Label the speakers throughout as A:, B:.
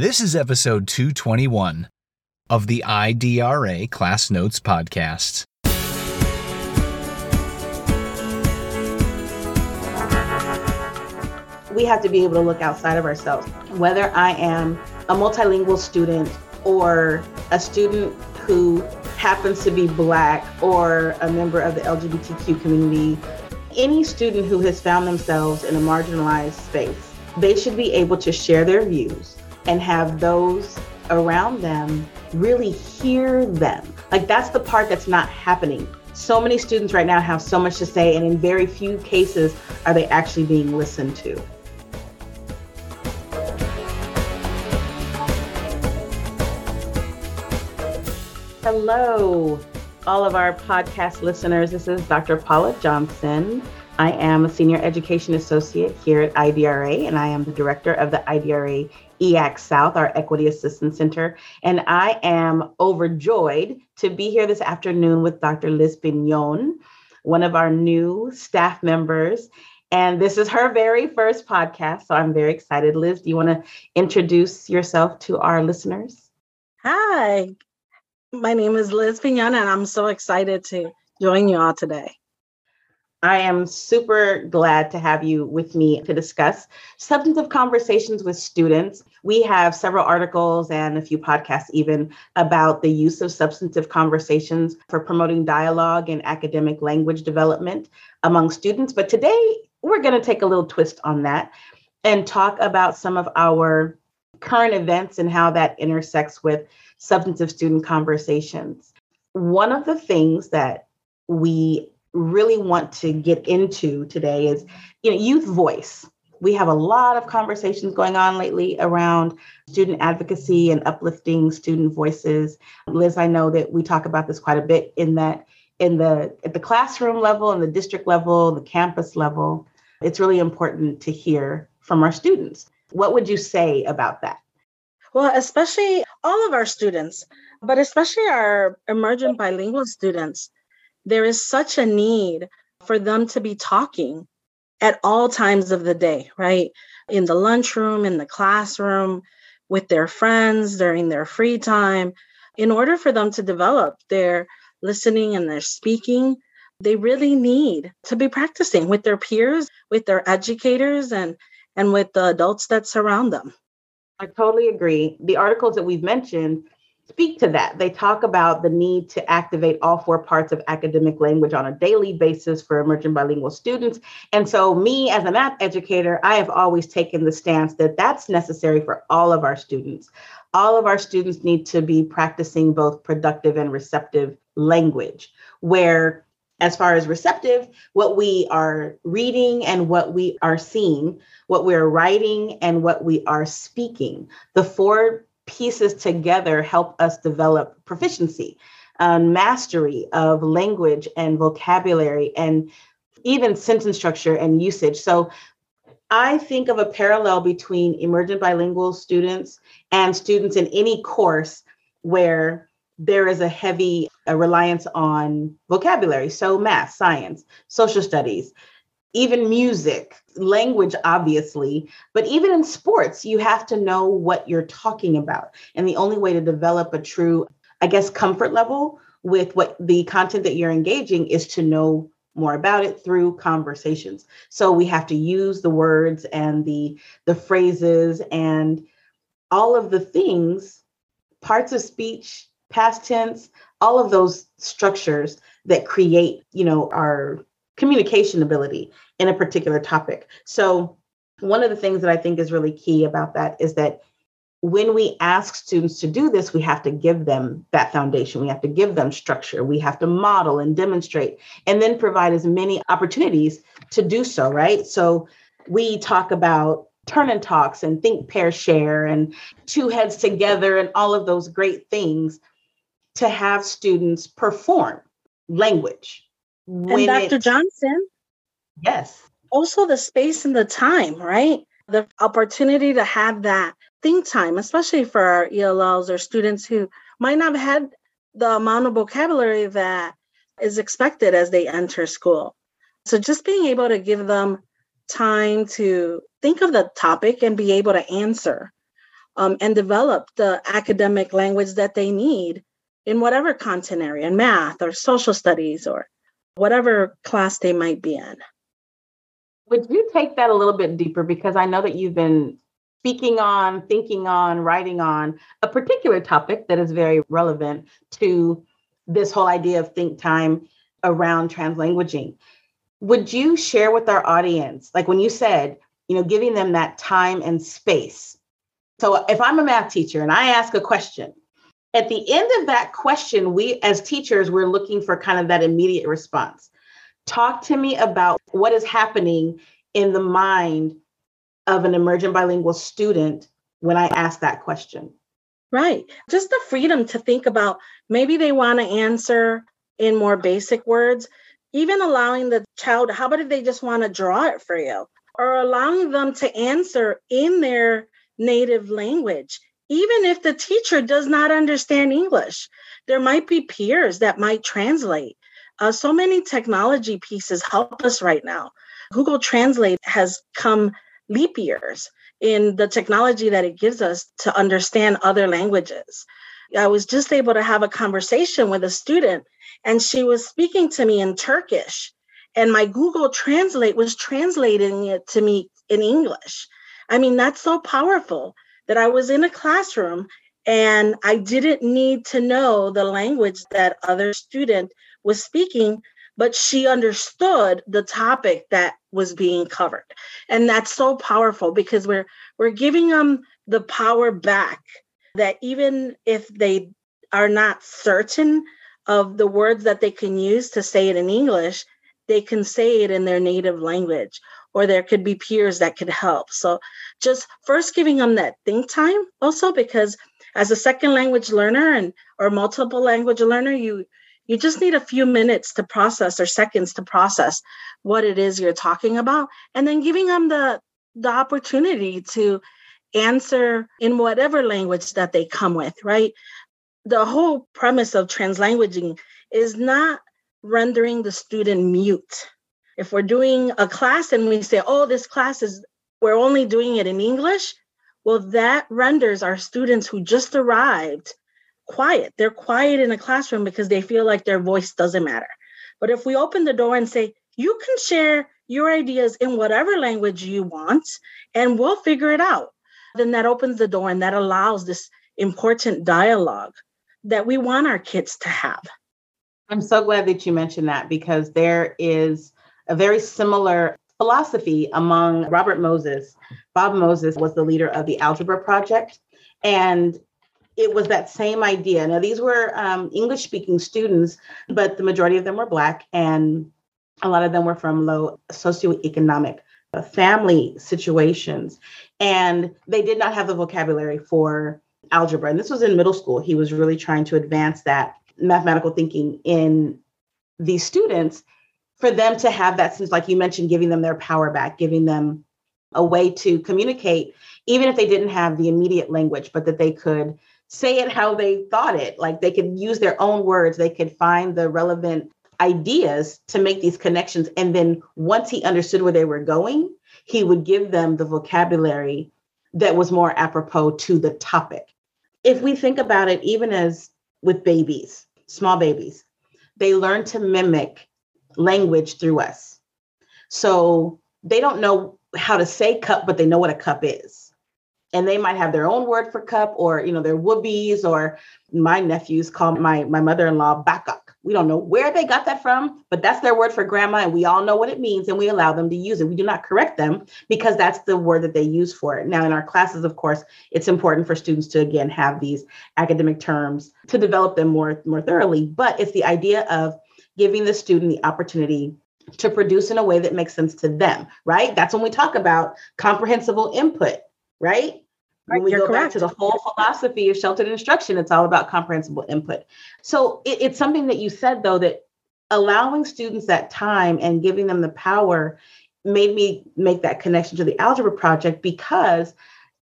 A: This is episode 221 of the IDRA Class Notes Podcast.
B: We have to be able to look outside of ourselves. Whether I am a multilingual student or a student who happens to be Black or a member of the LGBTQ community, any student who has found themselves in a marginalized space, they should be able to share their views and have those around them really hear them. Like that's the part that's not happening. So many students right now have so much to say, and in very few cases are they actually being listened to. Hello, all of our podcast listeners. This is Dr. Paula Johnson. I am a senior education associate here at IDRA, and I am the director of the IDRA EAC South, our Equity Assistance Center. And I am overjoyed to be here this afternoon with Dr. Liz Piñon, one of our new staff members. And this is her very first podcast. So I'm very excited. Liz, do you want to introduce yourself to our listeners?
C: Hi, my name is Liz Piñon, and I'm so excited to join you all today.
B: I am super glad to have you with me to discuss substantive conversations with students. We have several articles and a few podcasts, even about the use of substantive conversations for promoting dialogue and academic language development among students. But today, we're going to take a little twist on that and talk about some of our current events and how that intersects with substantive student conversations. One of the things that we really want to get into today is you know youth voice. We have a lot of conversations going on lately around student advocacy and uplifting student voices. Liz i know that we talk about this quite a bit in that in the at the classroom level and the district level the campus level. It's really important to hear from our students. What would you say about that?
C: Well, especially all of our students, but especially our emergent bilingual students, there is such a need for them to be talking at all times of the day, right? In the lunchroom, in the classroom, with their friends during their free time. In order for them to develop their listening and their speaking, they really need to be practicing with their peers, with their educators, and, and with the adults that surround them.
B: I totally agree. The articles that we've mentioned speak to that. They talk about the need to activate all four parts of academic language on a daily basis for emerging bilingual students. And so, me as a math educator, I have always taken the stance that that's necessary for all of our students. All of our students need to be practicing both productive and receptive language, where as far as receptive, what we are reading and what we are seeing, what we're writing and what we are speaking. The four pieces together help us develop proficiency, um, mastery of language and vocabulary, and even sentence structure and usage. So I think of a parallel between emergent bilingual students and students in any course where there is a heavy a reliance on vocabulary. So, math, science, social studies, even music, language, obviously, but even in sports, you have to know what you're talking about. And the only way to develop a true, I guess, comfort level with what the content that you're engaging is to know more about it through conversations. So we have to use the words and the the phrases and all of the things, parts of speech past tense, all of those structures that create, you know, our communication ability in a particular topic. So, one of the things that I think is really key about that is that when we ask students to do this, we have to give them that foundation. We have to give them structure. We have to model and demonstrate, and then provide as many opportunities to do so, right? So, we talk about turn and talks and think, pair, share, and two heads together, and all of those great things to have students perform language.
C: And Dr. Johnson?
B: Yes.
C: Also, the space and the time, right? The opportunity to have that think time, especially for our ELLs or students who might not have had the amount of vocabulary that is expected as they enter school. So, just being able to give them time to think of the topic and be able to answer um, and develop the academic language that they need in whatever content area, in math or social studies or whatever class they might be in.
B: Would you take that a little bit deeper? Because I know that you've been speaking on, thinking on, writing on a particular topic that is very relevant to this whole idea of think time around translanguaging. Would you share with our audience, like when you said, you know, giving them that time and space? So if I'm a math teacher and I ask a question, at the end of that question, we as teachers, we're looking for kind of that immediate response. Talk to me about what is happening in the mind of an emergent bilingual student when I ask that question.
C: Right. Just the freedom to think about maybe they want to answer in more basic words, even allowing the child, how about if they just want to draw it for you? Or allowing them to answer in their native language even if the teacher does not understand English. There might be peers that might translate. Uh, so many technology pieces help us right now. Google Translate has come leap years in the technology that it gives us to understand other languages. I was just able to have a conversation with a student, and she was speaking to me in Turkish, and my Google Translate was translating it to me in English. I mean, that's so powerful that I was in a classroom and I didn't need to know the language that other student was speaking, but she understood the topic that was being covered. And that's so powerful because we're we're giving them the power back that even if they are not certain of the words that they can use to say it in English, they can say it in their native language or there could be peers that could help. So just first giving them that think time also because as a second language learner and or multiple language learner, you you just need a few minutes to process or seconds to process what it is you're talking about and then giving them the the opportunity to answer in whatever language that they come with, right? The whole premise of translanguaging is not rendering the student mute if we're doing a class and we say, oh, this class is, we're only doing it in English, well, that renders our students who just arrived quiet. They're quiet in a classroom because they feel like their voice doesn't matter. But if we open the door and say, you can share your ideas in whatever language you want, and we'll figure it out, then that opens the door and that allows this important dialogue that we want our kids to have.
B: I'm so glad that you mentioned that because there is a very similar philosophy among Robert Moses. Bob Moses was the leader of the Algebra Project. And it was that same idea. Now, these were um, English speaking students, but the majority of them were Black, and a lot of them were from low socioeconomic family situations. And they did not have the vocabulary for algebra. And this was in middle school. He was really trying to advance that mathematical thinking in these students for them to have that sense, like you mentioned, giving them their power back, giving them a way to communicate, even if they didn't have the immediate language, but that they could say it how they thought it. Like they could use their own words, they could find the relevant ideas to make these connections. And then once he understood where they were going, he would give them the vocabulary that was more apropos to the topic. If we think about it, even as with babies, small babies, they learn to mimic language through us. So they don't know how to say cup, but they know what a cup is. And they might have their own word for cup or, you know, their whoobies or my nephews call my, my mother-in-law bakak. We don't know where they got that from, but that's their word for grandma. And we all know what it means and we allow them to use it. We do not correct them because that's the word that they use for it. Now, in our classes, of course, it's important for students to, again, have these academic terms to develop them more, more thoroughly. But it's the idea of giving the student the opportunity to produce in a way that makes sense to them, right? That's when we talk about comprehensible input, right? When we You're go correct. back to the whole philosophy of sheltered instruction, it's all about comprehensible input. So it, it's something that you said, though, that allowing students that time and giving them the power made me make that connection to the algebra project because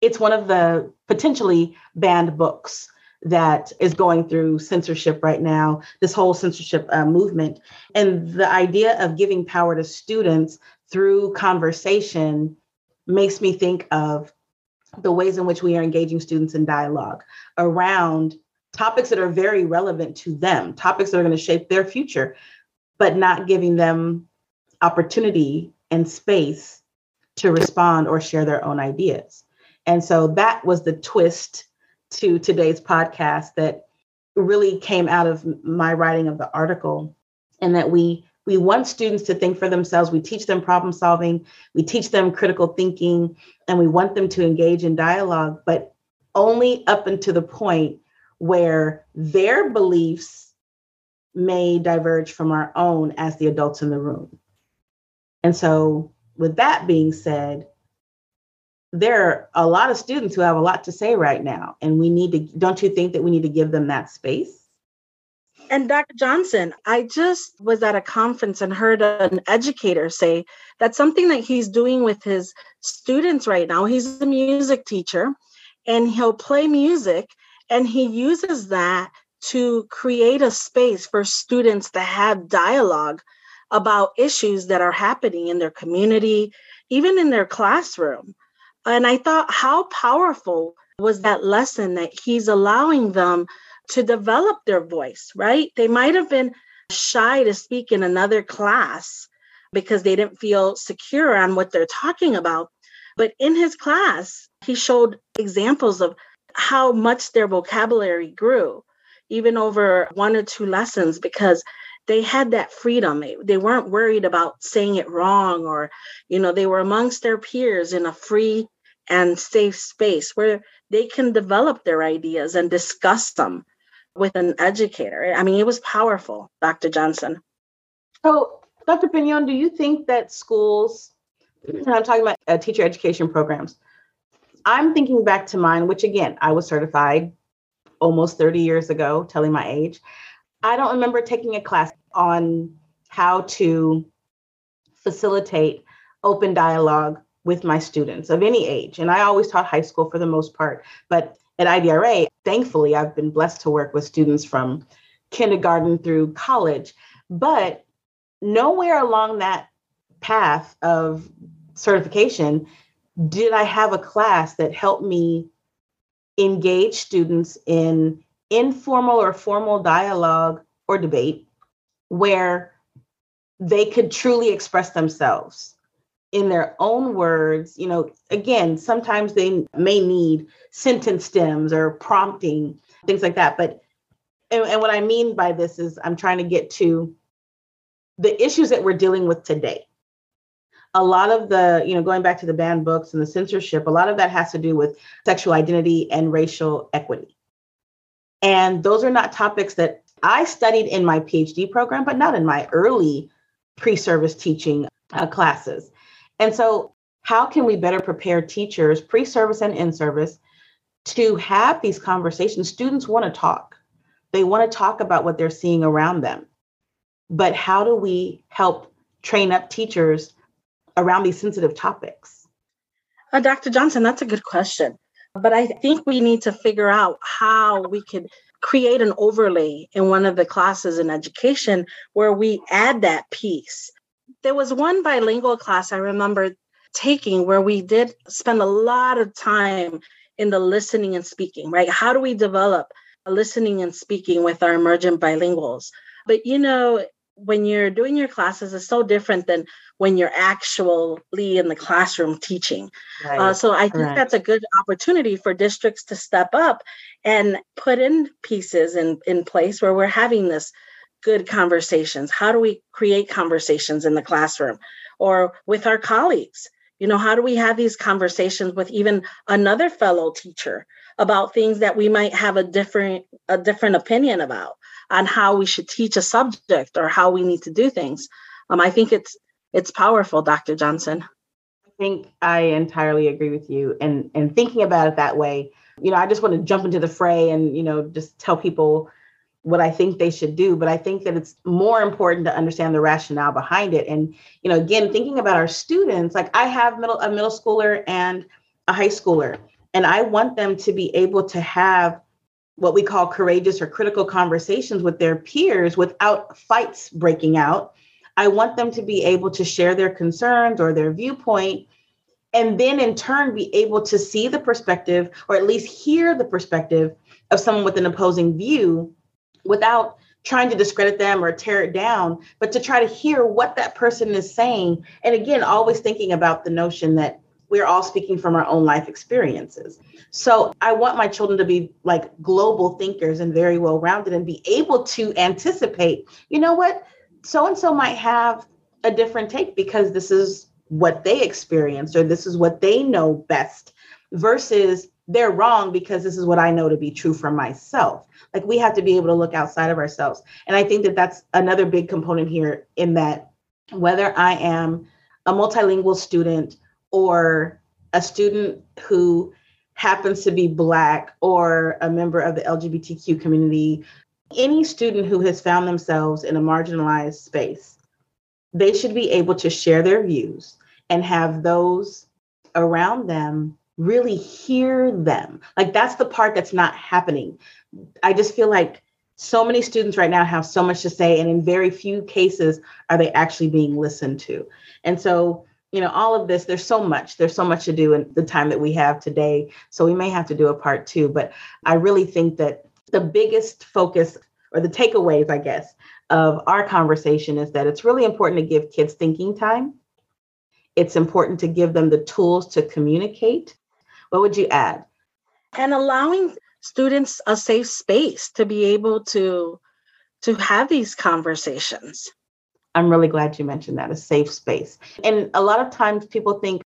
B: it's one of the potentially banned books that is going through censorship right now, this whole censorship uh, movement. And the idea of giving power to students through conversation makes me think of the ways in which we are engaging students in dialogue around topics that are very relevant to them, topics that are going to shape their future, but not giving them opportunity and space to respond or share their own ideas. And so that was the twist to today's podcast that really came out of my writing of the article and that we we want students to think for themselves. We teach them problem solving we teach them critical thinking and we want them to engage in dialogue but only up until the point where their beliefs may diverge from our own as the adults in the room. And so with that being said there are a lot of students who have a lot to say right now and we need to don't you think that we need to give them that space
C: and Dr. Johnson, I just was at a conference and heard an educator say that something that he's doing with his students right now. He's a music teacher and he'll play music and he uses that to create a space for students to have dialogue about issues that are happening in their community, even in their classroom. And I thought, how powerful was that lesson that he's allowing them to develop their voice, right? They might have been shy to speak in another class because they didn't feel secure on what they're talking about. But in his class, he showed examples of how much their vocabulary grew, even over one or two lessons, because they had that freedom. They, weren't worried about saying it wrong, or, you know, they were amongst their peers in a free and safe space where they can develop their ideas and discuss them with an educator. I mean, it was powerful, Dr. Johnson.
B: So, Dr. Piñon, do you think that schools, I'm talking about uh, teacher education programs, I'm thinking back to mine, which again, I was certified almost 30 years ago, telling my age. I don't remember taking a class on how to facilitate open dialogue with my students of any age. And I always taught high school for the most part, but at IDRA, thankfully, I've been blessed to work with students from kindergarten through college. But nowhere along that path of certification did I have a class that helped me engage students in informal or formal dialogue or debate where they could truly express themselves in their own words, you know, again, sometimes they may need sentence stems or prompting, things like that. But, and, and what I mean by this is I'm trying to get to the issues that we're dealing with today. A lot of the, you know, going back to the banned books and the censorship, a lot of that has to do with sexual identity and racial equity. And those are not topics that I studied in my PhD program, but not in my early pre service teaching uh, classes. And so, how can we better prepare teachers, pre service and in service, to have these conversations? Students want to talk, they want to talk about what they're seeing around them. But how do we help train up teachers around these sensitive topics?
C: Uh, Dr. Johnson, that's a good question. But I think we need to figure out how we could create an overlay in one of the classes in education where we add that piece there was one bilingual class I remember taking where we did spend a lot of time in the listening and speaking, right? How do we develop listening and speaking with our emergent bilinguals? But you know, when you're doing your classes, it's so different than when you're actually in the classroom teaching. Right. Uh, so I think right. that's a good opportunity for districts to step up and put in pieces in, in place where we're having this good conversations? How do we create conversations in the classroom or with our colleagues? You know, how do we have these conversations with even another fellow teacher about things that we might have a different a different opinion about on how we should teach a subject or how we need to do things? Um, I think it's it's powerful, Dr. Johnson.
B: I think I entirely agree with you. And and thinking about it that way, you know, I just want to jump into the fray and you know just tell people what I think they should do, but I think that it's more important to understand the rationale behind it. And you know, again, thinking about our students, like I have middle a middle schooler and a high schooler, and I want them to be able to have what we call courageous or critical conversations with their peers without fights breaking out. I want them to be able to share their concerns or their viewpoint and then in turn be able to see the perspective or at least hear the perspective of someone with an opposing view without trying to discredit them or tear it down, but to try to hear what that person is saying. And again, always thinking about the notion that we're all speaking from our own life experiences. So I want my children to be like global thinkers and very well rounded and be able to anticipate, you know what, so and so might have a different take because this is what they experienced or this is what they know best versus they're wrong because this is what I know to be true for myself. Like we have to be able to look outside of ourselves. And I think that that's another big component here in that whether I am a multilingual student or a student who happens to be Black or a member of the LGBTQ community, any student who has found themselves in a marginalized space, they should be able to share their views and have those around them really hear them. Like that's the part that's not happening. I just feel like so many students right now have so much to say, and in very few cases are they actually being listened to. And so, you know, all of this, there's so much, there's so much to do in the time that we have today. So we may have to do a part two, but I really think that the biggest focus or the takeaways, I guess, of our conversation is that it's really important to give kids thinking time. It's important to give them the tools to communicate what would you add?
C: And allowing students a safe space to be able to to have these conversations.
B: I'm really glad you mentioned that a safe space. And a lot of times people think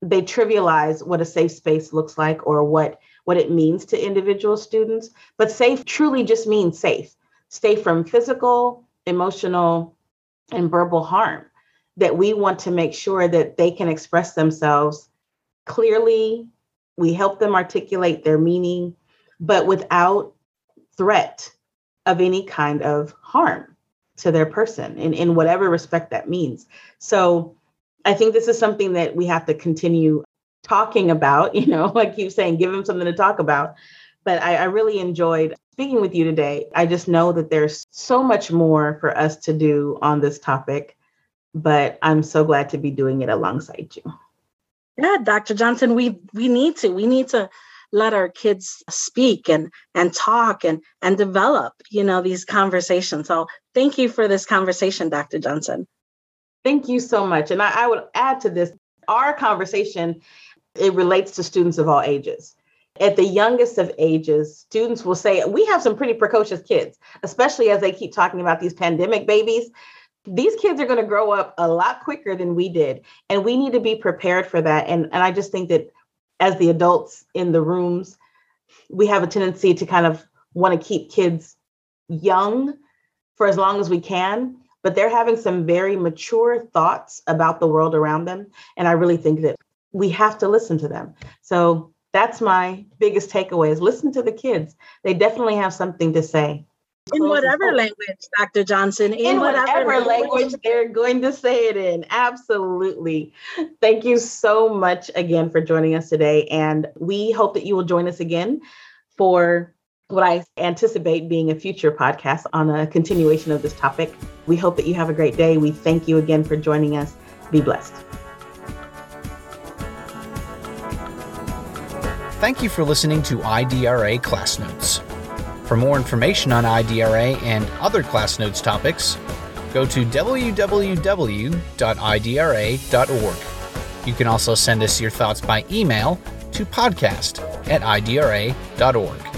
B: they trivialize what a safe space looks like or what what it means to individual students, but safe truly just means safe. Safe from physical, emotional, and verbal harm. That we want to make sure that they can express themselves clearly we help them articulate their meaning, but without threat of any kind of harm to their person in, in whatever respect that means. So I think this is something that we have to continue talking about, you know, like you saying, give them something to talk about. But I, I really enjoyed speaking with you today. I just know that there's so much more for us to do on this topic, but I'm so glad to be doing it alongside you.
C: Yeah, Dr. Johnson, we we need to we need to let our kids speak and and talk and and develop, you know, these conversations. So thank you for this conversation, Dr. Johnson.
B: Thank you so much. And I, I would add to this, our conversation, it relates to students of all ages. At the youngest of ages, students will say, We have some pretty precocious kids, especially as they keep talking about these pandemic babies these kids are going to grow up a lot quicker than we did and we need to be prepared for that and and i just think that as the adults in the rooms we have a tendency to kind of want to keep kids young for as long as we can but they're having some very mature thoughts about the world around them and i really think that we have to listen to them. So that's my biggest takeaway is listen to the kids. They definitely have something to say
C: in whatever language, Dr. Johnson,
B: in, in whatever, whatever language, language they're going to say it in. Absolutely. Thank you so much again for joining us today. And we hope that you will join us again for what I anticipate being a future podcast on a continuation of this topic. We hope that you have a great day. We thank you again for joining us. Be blessed.
A: Thank you for listening to IDRA Class Notes. For more information on IDRA and other class notes topics, go to www.idra.org. You can also send us your thoughts by email to podcast at idra.org.